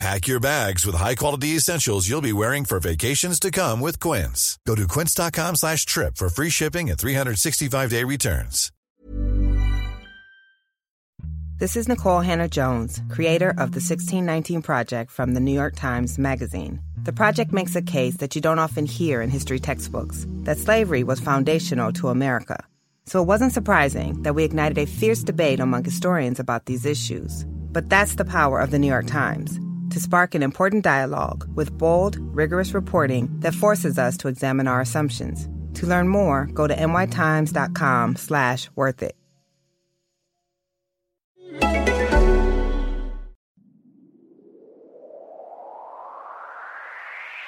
Pack your bags with high-quality essentials you'll be wearing for vacations to come with Quince. Go to quince.com slash trip for free shipping and 365-day returns. This is Nikole Hannah Jones, creator of the 1619 Project from the New York Times Magazine. The project makes a case that you don't often hear in history textbooks, that slavery was foundational to America. So it wasn't surprising that we ignited a fierce debate among historians about these issues. But that's the power of the New York Times to spark an important dialogue with bold, rigorous reporting that forces us to examine our assumptions. To learn more, go to nytimes.com slash worth it.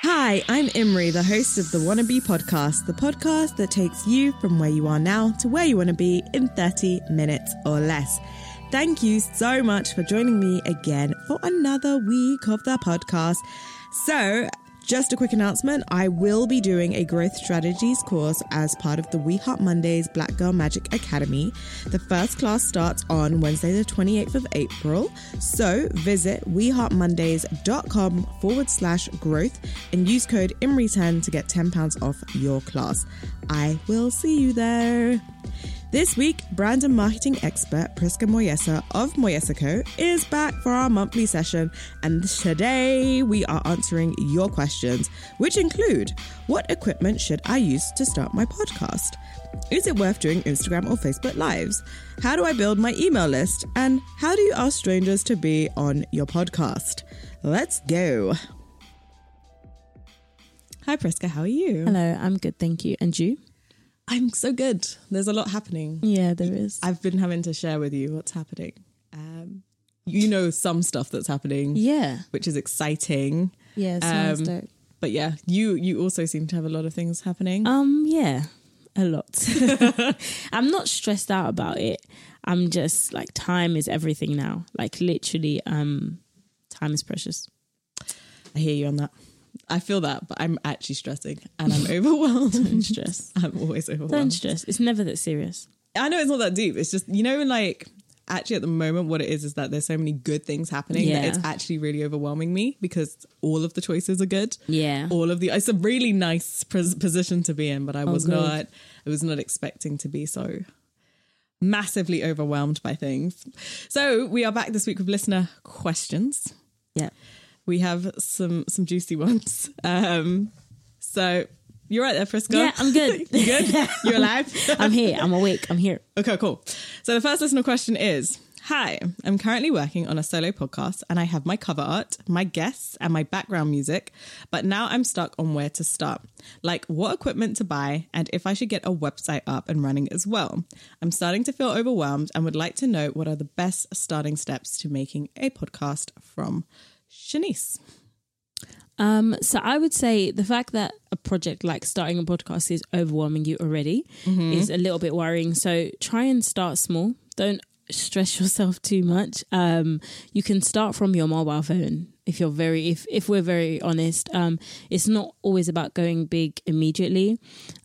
Hi, I'm Imri, the host of the Wannabe podcast, the podcast that takes you from where you are now to where you want to be in 30 minutes or less. Thank you so much for joining me again for another week of the podcast. So, just a quick announcement I will be doing a growth strategies course as part of the We Heart Mondays Black Girl Magic Academy. The first class starts on Wednesday, the 28th of April. So visit weheartmondays.com forward slash growth and use code IMRI10 to get £10 off your class. I will see you there. This week, brand and marketing expert Priska Moyesa of Moyesa Co. is back for our monthly session, and today we are answering your questions, which include What equipment should I use to start my podcast? Is it worth doing Instagram or Facebook Lives? How do I build my email list? And how do you ask strangers to be on your podcast? Let's go. Hi, Priska, how are you? Hello, I'm good, thank you. And you? I'm so good. There's a lot happening. Yeah, there is. I've been having to share with you what's happening. Um, you know some stuff that's happening, Yeah. which is exciting. Yeah, sounds Um, dope. But yeah, you you also seem to have a lot of things happening. Um, yeah, a lot. I'm not stressed out about it. I'm just like time is everything now. Like literally, um, time is precious. I hear you on that. I feel that, but I'm actually stressing and I'm overwhelmed. Don't stress. I'm always overwhelmed. Don't stress. It's never that serious. I know it's not that deep. It's just you know, like actually at the moment, what it is is that there's so many good things happening that it's actually really overwhelming me because all of the choices are good. Yeah. all of the it's a really nice pos- position to be in but i oh, was good. not i was not expecting to be so massively overwhelmed by things so we are back this week with listener questions Yeah. We have some some juicy ones um so you're right there Priska. Yeah, I'm good. you good you're alive I'm here. I'm awake. I'm here. Okay, cool. So the first listener question is Hi, I'm currently working on a solo podcast and I have my cover art, my guests, and my background music, but now I'm stuck on where to start. Like what equipment to buy and if I should get a website up and running as well. I'm starting to feel overwhelmed and would like to know what are the best starting steps to making a podcast from Shanice. Um, so I would say the fact that a project like starting a podcast is overwhelming you already is a little bit worrying. So try and start small. Don't stress yourself too much. Um, you can start from your mobile phone if you're very if if we're very honest. Um, it's not always about going big immediately.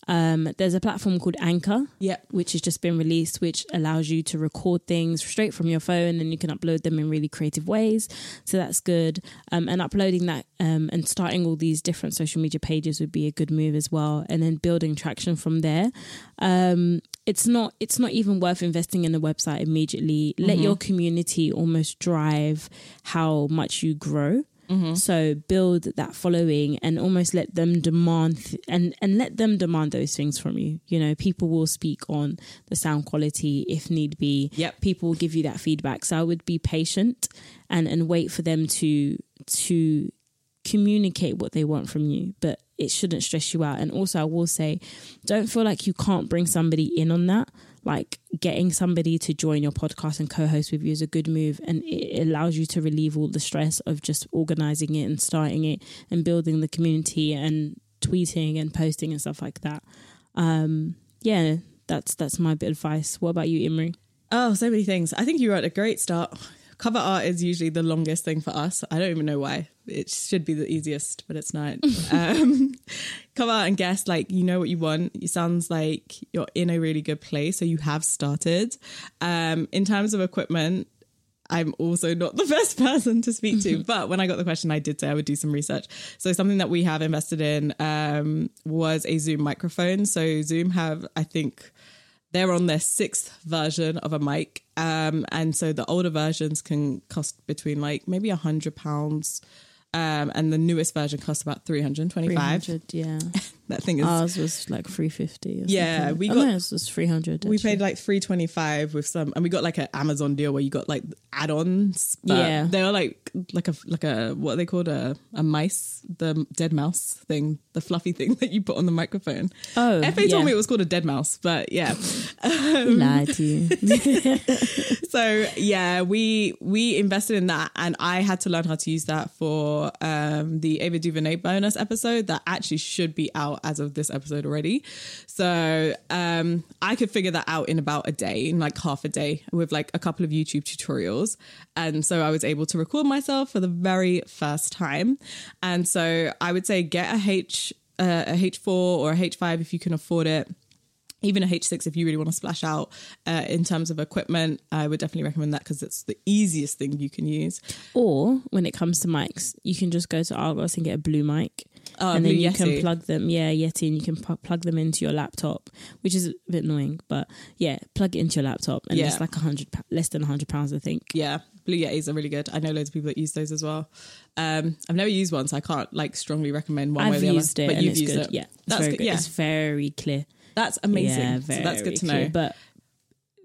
Um, there's a platform called Anchor Yep. which has just been released, which allows you to record things straight from your phone and you can upload them in really creative ways. So that's good. Um, and uploading that um, and starting all these different social media pages would be a good move as well. And then building traction from there. Um, it's not it's not even worth investing in a website immediately. Let mm-hmm. your community almost drive how much you grow. Mm-hmm. So build that following and almost let them demand th- and and let them demand those things from you. You know, people will speak on the sound quality if need be. Yep. People will give you that feedback. So I would be patient and and wait for them to to communicate what they want from you, but it shouldn't stress you out. And also I will say don't feel like you can't bring somebody in on that. Like getting somebody to join your podcast and co-host with you is a good move and it allows you to relieve all the stress of just organizing it and starting it and building the community and tweeting and posting and stuff like that. Um yeah, that's that's my bit of advice. What about you, Imri? Oh, so many things. I think you at a great start. Cover art is usually the longest thing for us. I don't even know why. It should be the easiest, but it's not. um, cover art and guess, like you know what you want. It sounds like you're in a really good place, so you have started. Um, in terms of equipment, I'm also not the best person to speak to. but when I got the question, I did say I would do some research. So something that we have invested in um, was a Zoom microphone. So Zoom have, I think, they're on their sixth version of a mic. Um, and so the older versions can cost between like maybe a hundred pounds. Um, and the newest version costs about 325. 300, yeah. that thing is Ours was like 350 Yeah, something. we got- was 300. we actually. paid like 325 with some and we got like an amazon deal where you got like add-ons but Yeah. they were like like a like a what are they called a, a mice the dead mouse thing the fluffy thing that you put on the microphone Oh, fa yeah. told me it was called a dead mouse but yeah He lied to you. so yeah we we invested in that and i had to learn how to use that for um the ava duvernay bonus episode that actually should be out as of this episode already so um i could figure that out in about a day in like half a day with like a couple of youtube tutorials and so i was able to record myself for the very first time and so i would say get a h uh, a h4 or a h5 if you can afford it even a H6 if you really want to splash out uh, in terms of equipment. I would definitely recommend that because it's the easiest thing you can use. Or when it comes to mics, you can just go to Argos and get a blue mic. Oh, and then you Yeti. can plug them, yeah, Yeti, and you can plug them into your laptop, which is a bit annoying, but yeah, plug it into your laptop, and Yeah. it's like a hundred, less than a hundred pounds, I think. Yeah, Blue Yetis are really good. I know loads of people that use those as well. Um, I've never used one, so I can't like strongly recommend one way or the used other. it, but you've used good. it. Yeah, it's that's very good. Yeah, It's very clear. that's amazing. Yeah, so that's good to clear. know. But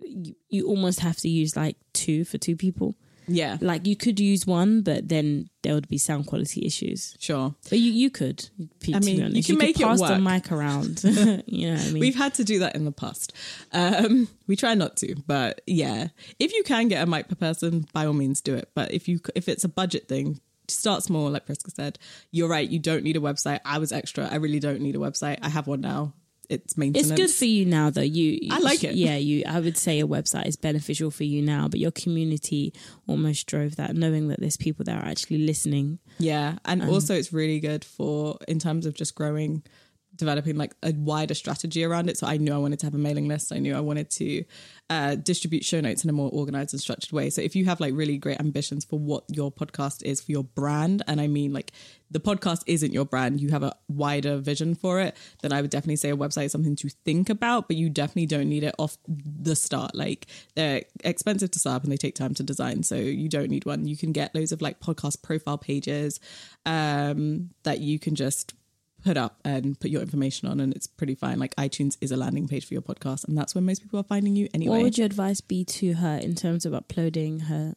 you, you almost have to use like two for two people. Yeah, Like you could use one, but then there would be sound quality issues. sure. But you, you could. I mean, you can could make it pass the work. mic around. you know what I mean? We've had to do that in the past. Um, we try not to, but yeah, if you can get a mic per person, by all means do it. But if you if it's a budget thing, start small. Like Priska said, you're right. You don't need a website. I was extra. I really don't need a website. I have one now. It's maintenance. It's good for you now, though. You, I like it. Yeah, you. I would say a website is beneficial for you now, but your community almost drove that, knowing that there's people that are actually listening. Yeah, and Um, also it's really good for in terms of just growing, developing like a wider strategy around it. So I knew I wanted to have a mailing list. I knew I wanted to uh, distribute show notes in a more organized and structured way. So if you have like really great ambitions for what your podcast is for your brand, and I mean like the podcast isn't your brand, you have a wider vision for it, then I would definitely say a website is something to think about. But you definitely don't need it off the start. Like they're expensive to start up and they take time to design. So you don't need one. You can get loads of like podcast profile pages um, that you can just put up and put your information on, and it's pretty fine. Like iTunes is a landing page for your podcast, and that's where most people are finding you anyway. What would your advice be to her in terms of uploading her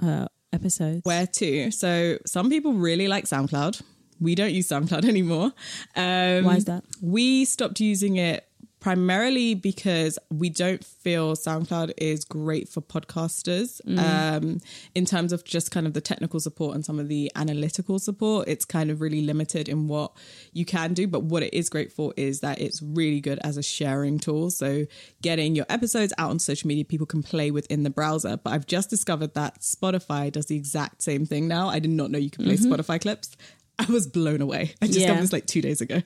her episodes? Where to? So some people really like SoundCloud. We don't use SoundCloud anymore. Um, Why is that? We stopped using it primarily because we don't feel SoundCloud is great for podcasters um, in terms of just kind of the technical support and some of the analytical support. It's kind of really limited in what you can do, but what it is great for is that it's really good as a sharing tool. So getting your episodes out on social media, people can play within the browser. But I've just discovered that Spotify does the exact same thing now. I did not know you could play Spotify clips. I was blown away. I just Yeah. this like two days ago.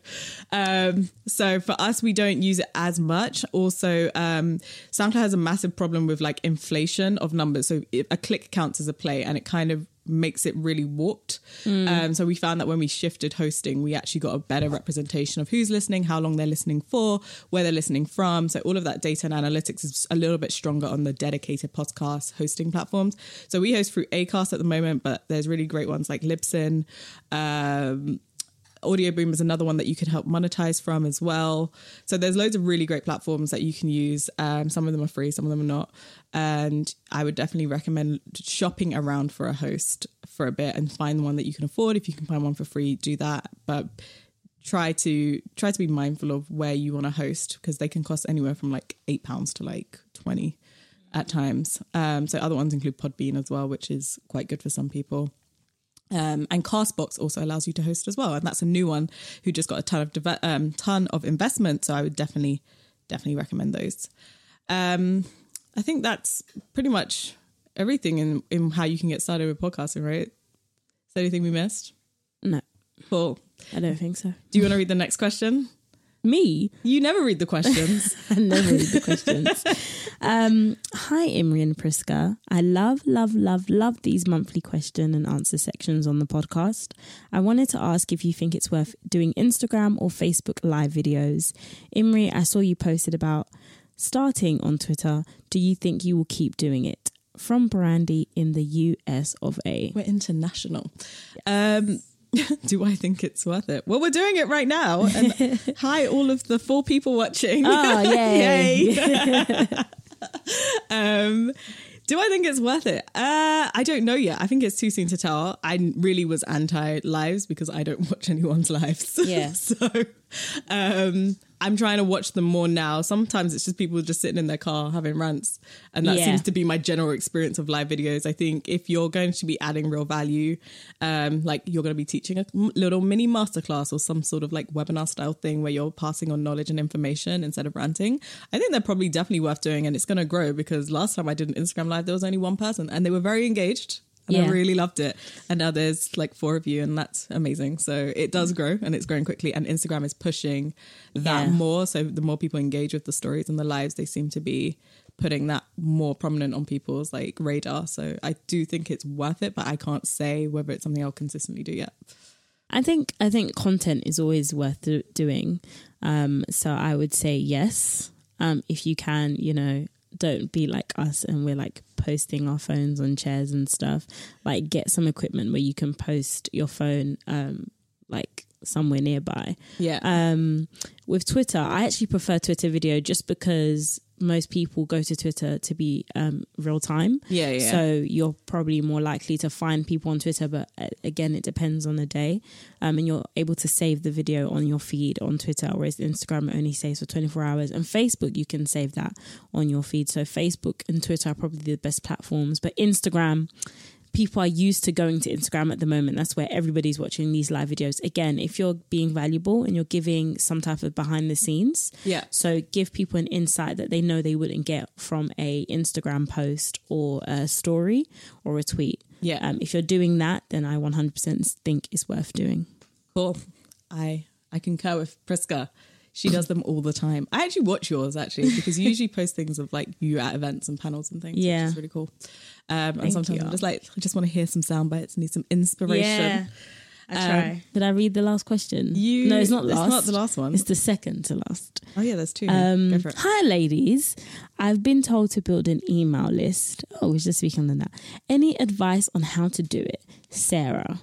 Um, so for us, we don't use it as much. Also, um, SoundCloud has a massive problem with like inflation of numbers. So a click counts as a play, and it kind of makes it really warped. Um, so we found that when we shifted hosting, we actually got a better representation of who's listening, how long they're listening for, where they're listening from. So all of that data and analytics is a little bit stronger on the dedicated podcast hosting platforms. So we host through Acast at the moment, but there's really great ones like Libsyn. Um, Audioboom is another one that you can help monetize from as well. So there's loads of really great platforms that you can use. Um, some of them are free, some of them are not. And I would definitely recommend shopping around for a host for a bit and find the one that you can afford. If you can find one for free, do that. But try to try to be mindful of where you want to host because they can cost anywhere from like eight pounds to like twenty at times. Um, so other ones include Podbean as well, which is quite good for some people. Um, and Castbox also allows you to host as well, and that's a new one who just got a ton of deve- um, ton of investment. So I would definitely definitely recommend those. Um, I think that's pretty much everything in, in how you can get started with podcasting, right? Is there anything we missed? No, Cool. I don't think so. Do you want to read the next question? Me? You never read the questions. I never read the questions. Um, hi, Imri and Priska. I love, love, love, love these monthly question and answer sections on the podcast. I wanted to ask if you think it's worth doing Instagram or Facebook live videos. Imri, I saw you posted about starting on Twitter. Do you think you will keep doing it? From Brandy in the US of A. We're international. Um, do I think it's worth it? Well, we're doing it right now. And hi, all of the four people watching. Oh, yay. um, do I think it's worth it? Uh, I don't know yet. I think it's too soon to tell. I really was anti lives because I don't watch anyone's lives. Yeah. so um, I'm trying to watch them more now. Sometimes it's just people just sitting in their car having rants. And that Yeah. seems to be my general experience of live videos. I think if you're going to be adding real value, um, like you're going to be teaching a little mini masterclass or some sort of like webinar style thing where you're passing on knowledge and information instead of ranting, I think they're probably definitely worth doing and it's going to grow because last time I did an Instagram live, there was only one person and they were very engaged. And I really loved it. And now there's like four of you, and that's amazing. So it does grow and it's growing quickly. And Instagram is pushing that Yeah. more. So the more people engage with the stories and the lives, they seem to be putting that more prominent on people's like radar. So I do think it's worth it, but I can't say whether it's something I'll consistently do yet. I think I think content is always worth do- doing. Um, so I would say yes. Um, if you can, you know, don't be like us and we're like posting our phones on chairs and stuff. Like get some equipment where you can post your phone um like somewhere nearby. Yeah. Um, with Twitter, I actually prefer Twitter video just because most people go to Twitter to be um, real time. Yeah, yeah. So you're probably more likely to find people on Twitter, but uh, again, it depends on the day. Um, and you're able to save the video on your feed on Twitter, whereas Instagram only saves for 24 hours. And Facebook, you can save that on your feed. So Facebook and Twitter are probably the best platforms, but Instagram people are used to going to Instagram at the moment. That's where everybody's watching these live videos. Again, if you're being valuable and you're giving some type of behind the scenes, Yeah. So give people an insight that they know they wouldn't get from a Instagram post or a story or a tweet. Yeah. Um, if you're doing that, then I 100% think it's worth doing. Cool. I I concur with Priska. She does them all the time. I actually watch yours actually because you usually post things of like you at events and panels and things. Yeah. which is really cool. Um, and sometimes you. I'm just like, I just want to hear some sound bites, need some inspiration. Yeah. I try. Did I read the last question? You- no, it's not it's not the last one. It's the second to last. Oh yeah, there's two. Um, Go for it. hi, ladies. I've been told to build an email list. Oh, we should just speak on that. Any advice on how to do it? Sarah.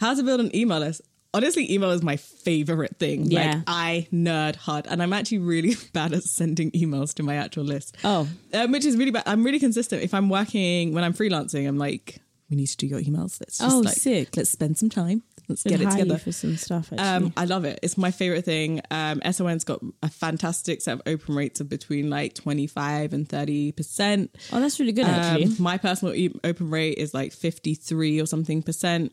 How to build an email list. Honestly, email is my favorite thing. Yeah. Like I nerd hard, and I'm actually really bad at sending emails to my actual list. Oh, um, which is really bad. I'm really consistent. If I'm working when I'm freelancing, I'm like, we need to do your emails. Let's just Oh, like, sick. let's spend some time. Let's Been get it together. for some stuff. Actually, Um, I love it. It's my favorite thing. Um, SON's got a fantastic set of open rates of between like 25 and 30 percent. oh, that's really good. Actually, Um, my personal e- open rate is like 53 or something percent.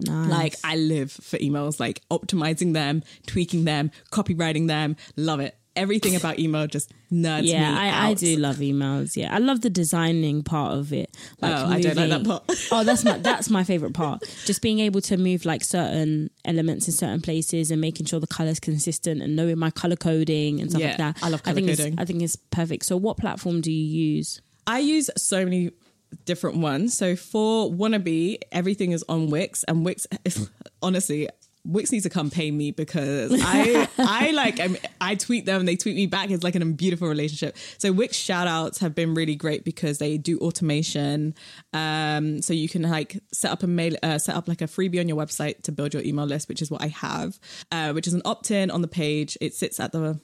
Nice. Like I live for emails, like optimizing them, tweaking them, copywriting them. Love it. Everything about email just nerds me yeah, I, I do love emails. Yeah, I love the designing part of it. Like Oh, I don't like that part. oh, that's my that's my favorite part. Just being able to move like certain elements in certain places and making sure the color's consistent and knowing my color coding and stuff Yeah, like that. I love colour think coding. I think it's perfect. So, what platform do you use? I use so many different ones. So for wannabe, everything is on Wix, and Wix is honestly Wix needs to come pay me because I I like I'm, I tweet them, they tweet me back. It's like a beautiful relationship. So Wix shout outs have been really great because they do automation. Um, so you can like set up a mail, uh, set up like a freebie on your website to build your email list, which is what I have, uh, which is an opt in on the page. It sits at the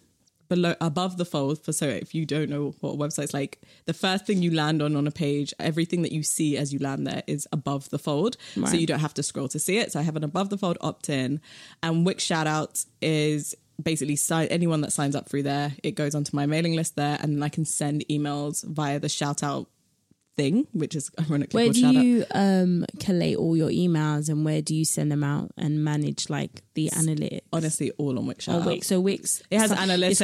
below above the fold for so if you don't know what a website's like the first thing you land on on a page everything that you see as you land there is above the fold Right. so you don't have to scroll to see it so i have an above the fold opt-in and wix shout out is basically si- anyone that signs up through there it goes onto my mailing list there and then i can send emails via the shout out thing which is ironically Where called do you um, collate all your emails and where do you send them out and manage like the analytics? honestly all on wix shout Oh, out Wix. So Wix. it has so- analytics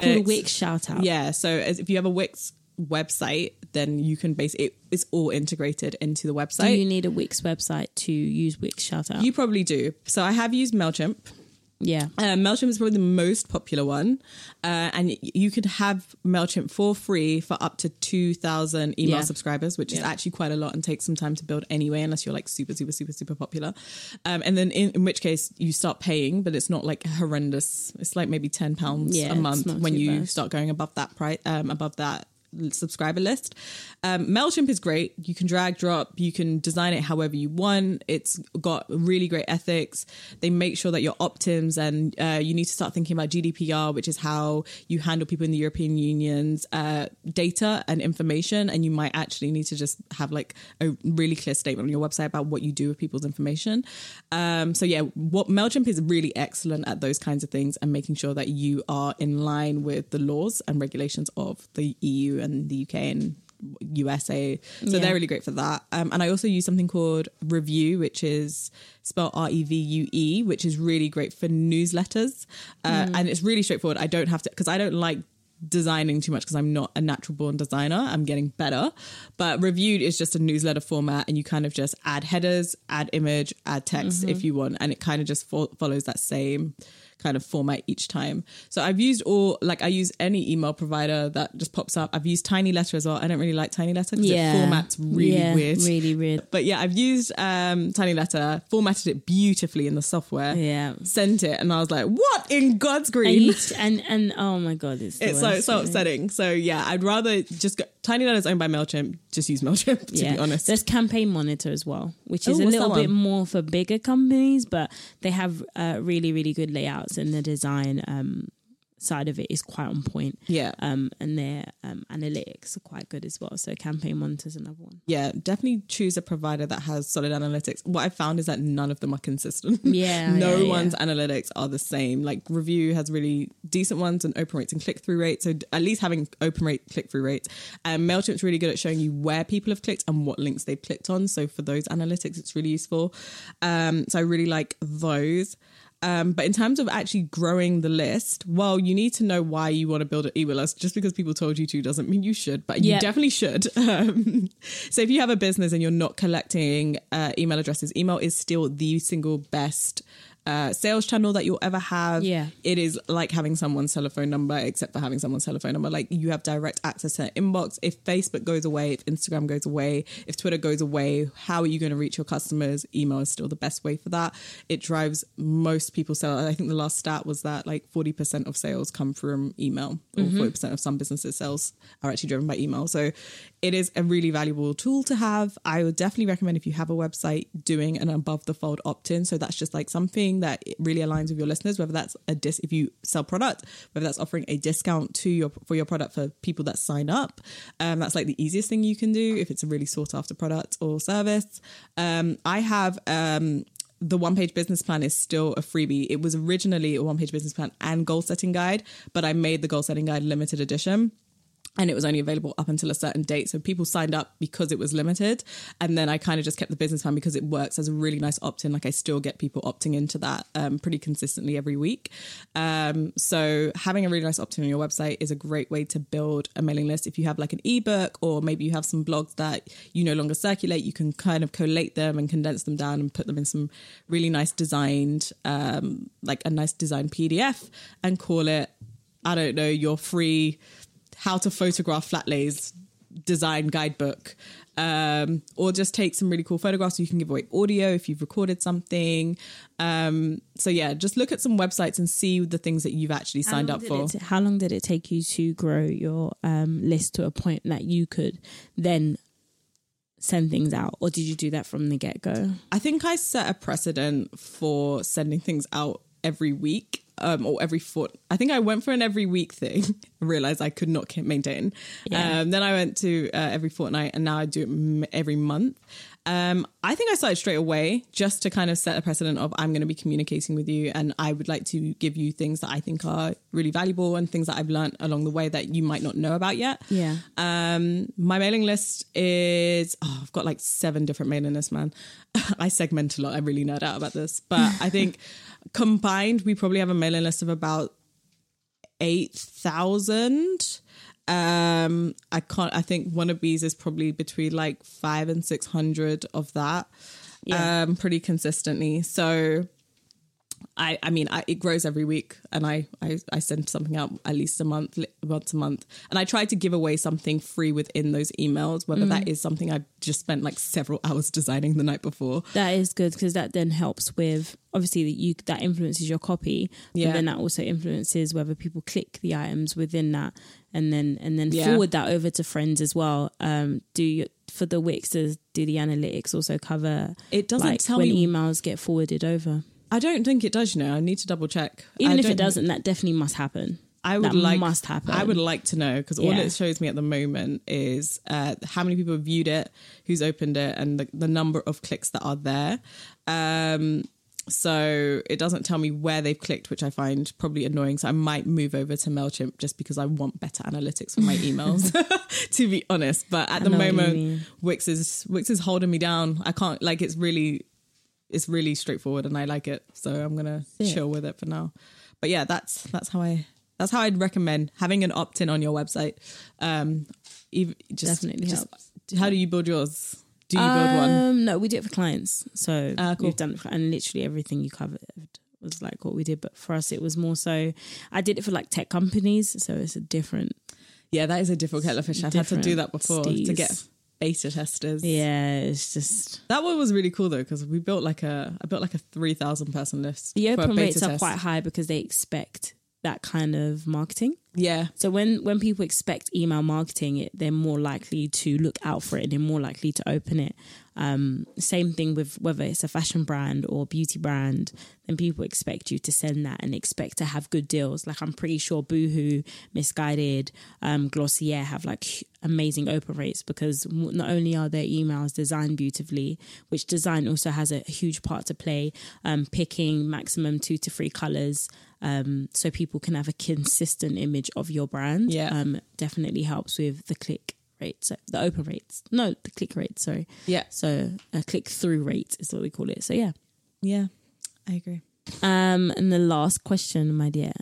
Called Wix shout out. Yeah. So as if you have a Wix website, then you can basically it, it's all integrated into the Do website. you need a Wix website to use Wix shout out? You probably do. So I have used Mailchimp. Yeah. Uh, Mailchimp is probably the most popular one, uh, and you could have Mailchimp for free for up to two thousand email Yeah. subscribers, which is actually quite a lot and takes some time to build anyway, unless you're like super, super, super, super popular. Um, and then in, in which case you start paying, but it's not like horrendous. It's like maybe ten pounds Yeah, a month when you bad. start going above that price, um, above that subscriber list. Um, MailChimp is great. You can drag, drop, you can design it however you want. It's got really great ethics. They make sure that your opt-ins and uh, you need to start thinking about GDPR, which is how you handle people in the European Union's uh, data and information. And you might actually need to just have like a really clear statement on your website about what you do with people's information. Um, so yeah, what MailChimp is really excellent at those kinds of things and making sure that you are in line with the laws and regulations of the EU and the UK and USA. So Yeah. they're really great for that. Um, and I also use something called Revue, which is spelled R E V U E, which is really great for newsletters. Uh, And it's really straightforward. I don't have to, because I don't like designing too much because I'm not a natural born designer. I'm getting better. But reviewed is just a newsletter format and you kind of just add headers, add image, add text if you want. And it kind of just fo- follows that same kind of format each time. So I've used all, like I use any email provider that just pops up. I've used Tiny Letter as well. I don't really like Tiny Letter because Yeah. it formats really Yeah, weird. really weird. But yeah, I've used um, Tiny Letter, formatted it beautifully in the software. Yeah. Sent it, and I was like, "What in God's green?" you, and and oh my god, it's it's so so upsetting. So yeah, I'd rather just go. Tiny Letter is owned by Mailchimp. Just use Mailchimp to be honest. There's Campaign Monitor as well, which is Oh, a little bit more for bigger companies, but they have uh, really, really good layouts and the design um, side of it is quite on point. Yeah. Um, and their um, analytics are quite good as well. So Campaign Monitor is another one. yeah, definitely choose a provider that has solid analytics. What I've found is that none of them are consistent. Yeah, no yeah, yeah. one's analytics are the same. Like Revue has really decent ones and open rates and click through rates. So at least having open rate click through rates. And Mailchimp's really good at showing you where people have clicked and what links they've clicked on. So for those analytics, it's really useful. Um, so I really like those. Um, but in terms of actually growing the list, well, you need to know why you want to build an email list. Just because people told you to doesn't mean you should, but you definitely should. Um, so if you have a business and you're not collecting uh, email addresses, email is still the single best uh, sales channel that you'll ever have. Yeah. It is like having someone's telephone number, except for having someone's telephone number. Like you have direct access to inbox. If Facebook goes away, if Instagram goes away, if Twitter goes away, how are you going to reach your customers? Email is still the best way for that. It drives most people sales. I think the last stat was that like 40% of sales come from email, or 40% of some businesses' sales are actually driven by email. So it is a really valuable tool to have. I would definitely recommend if you have a website doing an above the fold opt in. So that's just like something that really aligns with your listeners, whether that's a dis if you sell product, whether that's offering a discount to your for your product for people that sign up. Um, that's like the easiest thing you can do if it's a really sought after product or service. Um, I have um the one page business plan is still a freebie. It was originally a one page business plan and goal setting guide, but I made the goal setting guide limited edition and it was only available up until a certain date. So people signed up because it was limited. And then I kind of just kept the business plan because it works as a really nice opt in. Like I still get people opting into that um, pretty consistently every week. Um, so having a really nice opt in on your website is a great way to build a mailing list. If you have like an ebook or maybe you have some blogs that you no longer circulate, you can kind of collate them and condense them down and put them in some really nice designed, um, like a nice designed PDF and call it, I don't know, your free how to photograph flat lays design guidebook um, or just take some really cool photographs so you can give away audio if you've recorded something. Um, so yeah just look at some websites and see the things that you've actually signed up for. it- how long did it take you to grow your um, list to a point that you could then send things out, or did you do that from the get go? I think I set a precedent for sending things out every week um, or every foot. I think I went for an every week thing. I realized I could not maintain. Yeah. Um, then I went to uh, every fortnight, and now I do it m- every month. Um, I think I started straight away just to kind of set a precedent of I'm going to be communicating with you, and I would like to give you things that I think are really valuable and things that I've learned along the way that you might not know about yet. Yeah. Um, my mailing list is oh, I've got like seven different mailing lists, man. I segment a lot. I really nerd out about this, but I think combined we probably have a mailing list of about eight thousand. Um, I can't. I think one of these is probably between like five and six hundred of that. Yeah. Um, pretty consistently. So I, I mean, I, it grows every week, and I, I, I send something out at least a month, once a month, and I try to give away something free within those emails, whether that is something I've just spent like several hours designing the night before. That is good because that then helps with obviously that you that influences your copy, but Yeah. then that also influences whether people click the items within that, and then and then Yeah. forward that over to friends as well. Um, do you for the Wix? Do the analytics also cover? It doesn't like, tell when me- emails get forwarded over. I don't think it does. You know, I need to double check. Even I if it doesn't, that definitely must happen. I would that like must happen. I would like to know because all Yeah. it shows me at the moment is uh, how many people have viewed it, who's opened it, and the, the number of clicks that are there. Um, so it doesn't tell me where they've clicked, which I find probably annoying. So I might move over to Mailchimp just because I want better analytics for my emails. to be honest, but at the what you moment. Wix is Wix is holding me down. I can't like it's really it's really straightforward and I like it. So I'm gonna Yeah. chill with it for now. But yeah, that's that's how I that's how I'd recommend having an opt in on your website. Um, even, just, Definitely just- helps. How do you build yours? Do you build one? Um, no, we do it for clients. So Ah, cool. we've done it for, and literally everything you covered was like what we did. But for us, it was more so. I did it for like tech companies, so it's a different. Yeah, that is a difficult kettle of fish. I've had to do that before to get beta testers. Yeah, it's just That one was really cool though because we built like a I built like a three thousand person list. the open rates are quite high because they expect that kind of marketing. Yeah, So when when people expect email marketing, it, they're more likely to look out for it and they're more likely to open it. Um, same thing with whether it's a fashion brand or beauty brand, then people expect you to send that and expect to have good deals. Like I'm pretty sure Boohoo, Missguided, um, Glossier have like amazing open rates because not only are their emails designed beautifully, which design also has a huge part to play, um, picking maximum two to three colors. Um, so people can have a consistent image of your brand. Yeah. Um, definitely helps with the click rate, so the open rates. No, the click rate. Sorry. yeah, So a click through rate is what we call it. So yeah. yeah. I agree. Um, and the last question, my dear.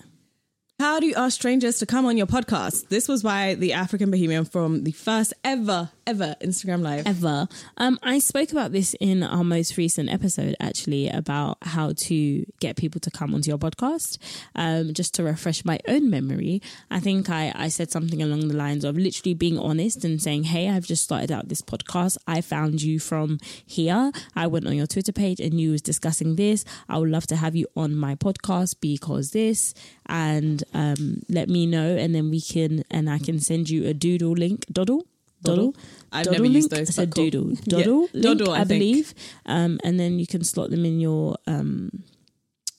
How do you ask strangers to come on your podcast? This was by the African Bohemian from the first ever ever Instagram Live. ever. Um, I spoke about this in our most recent episode, actually, about how to get people to come onto your podcast. Um, just to refresh my own memory, I think I, I said something along the lines of literally being honest and saying, Hey, I've just started out this podcast. I found you from here. I went on your Twitter page and you was discussing this. I would love to have you on my podcast because this and um, let me know and then we can and I can send you a doodle link. Doodle? Doodle? I've doodle never used link. those, I said cool. doodle. Yeah, doodle link, doodle, I I, believe. Um, and then you can slot them in your um,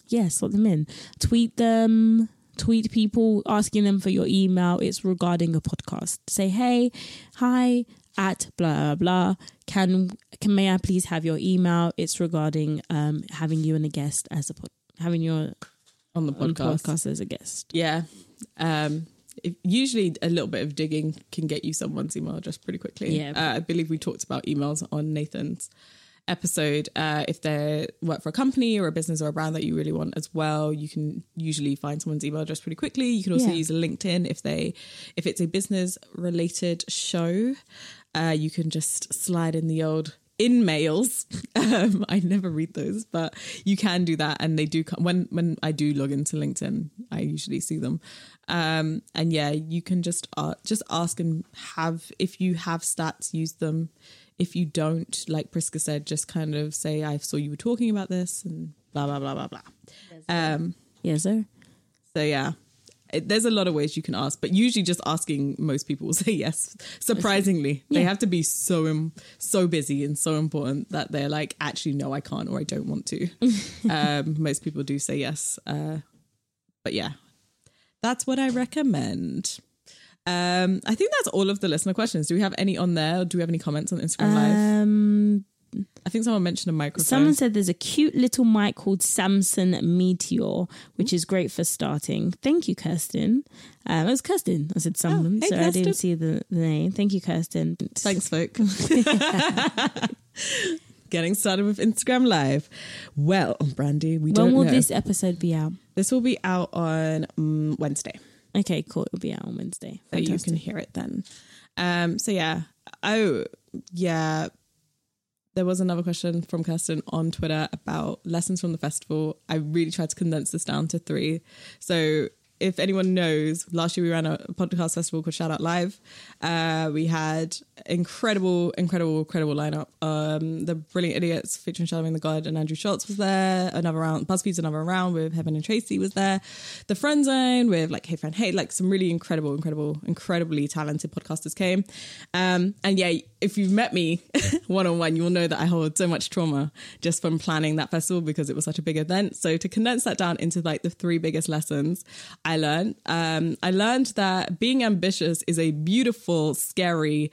yeah slot them in. Tweet them tweet people asking them for your email. It's regarding a podcast. Say hey hi at blah blah blah. Can can may I please have your email? It's regarding um, having you and a guest as a pod, having your on the on podcast. podcast as a guest Yeah. Um, if, usually a little bit of digging can get you someone's email address pretty quickly. Yeah. Uh, I believe we talked about emails on Nathan's episode. Uh, if they work for a company or a business or a brand that you really want as well, you can usually find someone's email address pretty quickly. You can also Yeah. use LinkedIn if they if it's a business related show. Uh, you can just slide in the old in mails. Um, I never read those, but you can do that, and they do come when when I do log into LinkedIn. I usually see them, um, and yeah, you can just uh, just ask and have if you have stats, use them. If you don't, like Priska said, just kind of say, "I saw you were talking about this," and blah blah blah blah blah. Um, yes sir so yeah, there's a lot of ways you can ask, but usually just asking, most people will say yes. Surprisingly, they have to be so so busy and so important that they're like, actually, no, I can't or I don't want to. um, most people do say yes, uh, but yeah, that's what I recommend. Um, I think that's all of the listener questions. Do we have any on there? Or do we have any comments on Instagram Live? I think someone mentioned a microphone. Someone said there's a cute little mic called Samson Meteor, which is great for starting. Thank you, Kirsten. Um, it was Kirsten. I said someone, Oh, hey, so I didn't see the, the name. Thank you, Kirsten. Thanks, folk. Getting started with Instagram Live. Well, Brandy, we When don't will know. this episode be out? This will be out on um, Wednesday, Okay, cool. It'll be out on Wednesday. so you can hear it then. Um, so yeah. Oh, yeah. There was another question from Kirsten on Twitter about lessons from the festival. I really tried to condense this down to three. So if anyone knows, last year we ran a podcast festival called Shout Out Live. Uh, we had incredible, incredible, incredible lineup. Um, the Brilliant Idiots featuring Charlamagne tha God and Andrew Schulz was there. Another round, BuzzFeed's another round with Heben and Tracy was there. The Friend Zone with like Hey Fran Hey, like some really incredible, incredible, incredibly talented podcasters came. Um, and yeah, if you've met me one on one, you will know that I hold so much trauma just from planning that festival because it was such a big event. So to condense that down into like the three biggest lessons I learned, um, I learned that being ambitious is a beautiful, scary,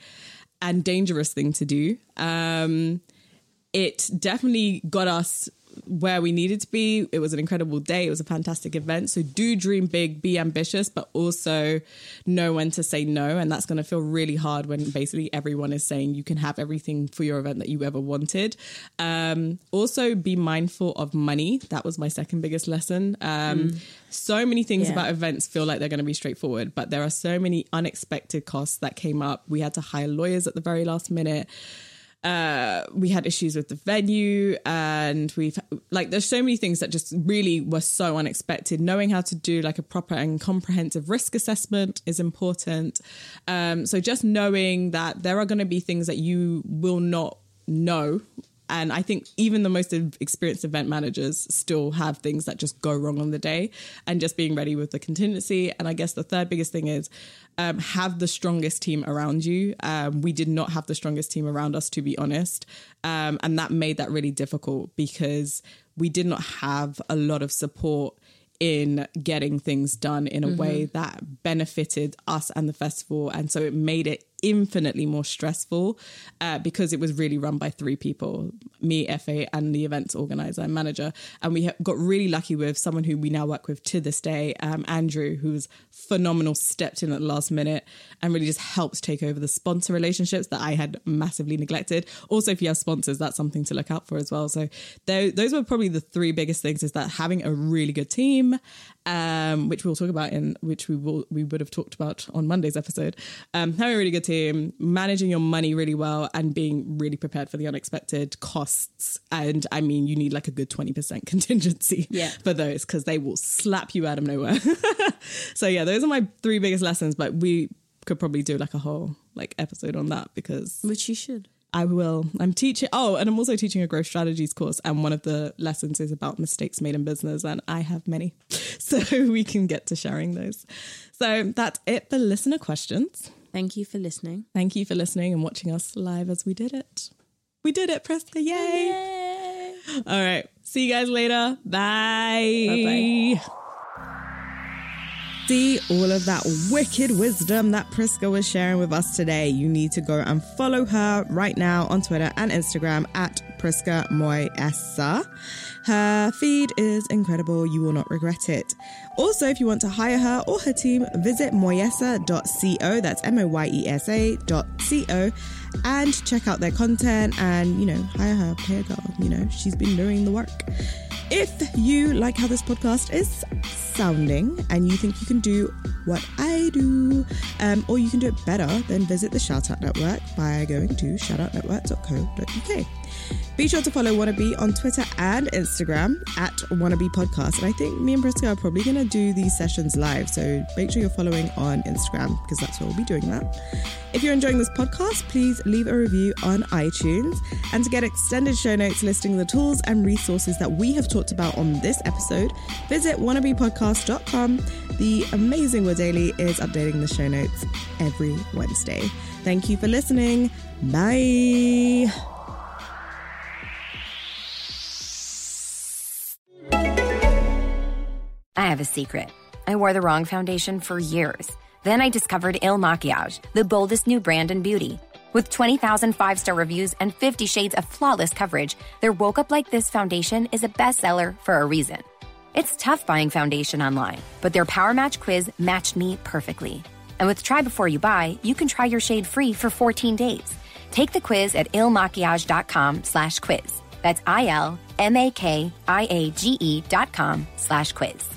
and dangerous thing to do. Um, it definitely got us where we needed to be. It was an incredible day. It was a fantastic event. So do dream big, be ambitious, but also know when to say no. And that's going to feel really hard when basically everyone is saying you can have everything for your event that you ever wanted. Um, also be mindful of money. That was my second biggest lesson. Um, So many things Yeah. about events feel like they're going to be straightforward, but there are so many unexpected costs that came up. We had to hire lawyers at the very last minute uh we had issues with the venue and we've like there's so many things that just really were so unexpected. Knowing how to do like a proper and comprehensive risk assessment is important. Um so just knowing that there are going to be things that you will not know and I think even the most experienced event managers still have things that just go wrong on the day and just being ready with the contingency. And I guess the third biggest thing is um, have the strongest team around you. Um, we did not have the strongest team around us, to be honest. Um, and that made that really difficult because we did not have a lot of support in getting things done in a way that benefited us and the festival. And so it made it infinitely more stressful uh, because it was really run by three people me, FA, and the events organizer and manager. And we got really lucky with someone who we now work with to this day, um, Andrew, who was phenomenal, stepped in at the last minute and really just helped take over the sponsor relationships that I had massively neglected. Also, if you have sponsors, that's something to look out for as well. So those were probably the three biggest things is that having a really good team, um, which we'll talk about in which we will we would have talked about on Monday's episode. Um, having a really good budgeting, managing your money really well, and being really prepared for the unexpected costs. And I mean, you need like a good 20% contingency Yeah. for those because they will slap you out of nowhere. so, yeah, those are my three biggest lessons, but we could probably do like a whole like episode on that because Which you should. I will. I'm teaching. Oh, and I'm also teaching a growth strategies course, and one of the lessons is about mistakes made in business, and I have many, so we can get to sharing those. So that's it for listener questions. Thank you for listening. Thank you for listening and watching us live as we did it. We did it, Priska! Yay! All right. See you guys later. Bye. Bye-bye. See all of that wicked wisdom that Priska was sharing with us today, you need to go and follow her right now on Twitter and Instagram at Priska Moyesa. Her feed is incredible. You will not regret it. Also, if you want to hire her or her team, visit moyesa.co. That's M O Y E S A dot C-O and check out their content and, you know, hire her, pay a girl. You know, she's been doing the work. If you like how this podcast is sounding and you think you can do what I do, um, or you can do it better, then visit the Shoutout Network by going to shoutoutnetwork.co.uk. Be sure to follow Wannabe on Twitter and Instagram at Wannabe Podcast. And I think me and Priska are probably going to do these sessions live. So make sure you're following on Instagram because that's where we'll be doing that. If you're enjoying this podcast, please leave a review on iTunes. And to get extended show notes listing the tools and resources that we have talked about on this episode, visit wannabepodcast.com. The amazing Wood Daily is updating the show notes every Wednesday. Thank you for listening. Bye. I have a secret. I wore the wrong foundation for years. Then I discovered Il Makiage, the boldest new brand in beauty. With 20,000 five star reviews and 50 shades of flawless coverage, their Woke Up Like This foundation is a bestseller for a reason. It's tough buying foundation online, but their Power Match quiz matched me perfectly. And with Try Before You Buy, you can try your shade free for 14 days. Take the quiz at ilmakiage.com slash quiz. That's I-L-M-A-K-I-A-G-E dot com slash quiz.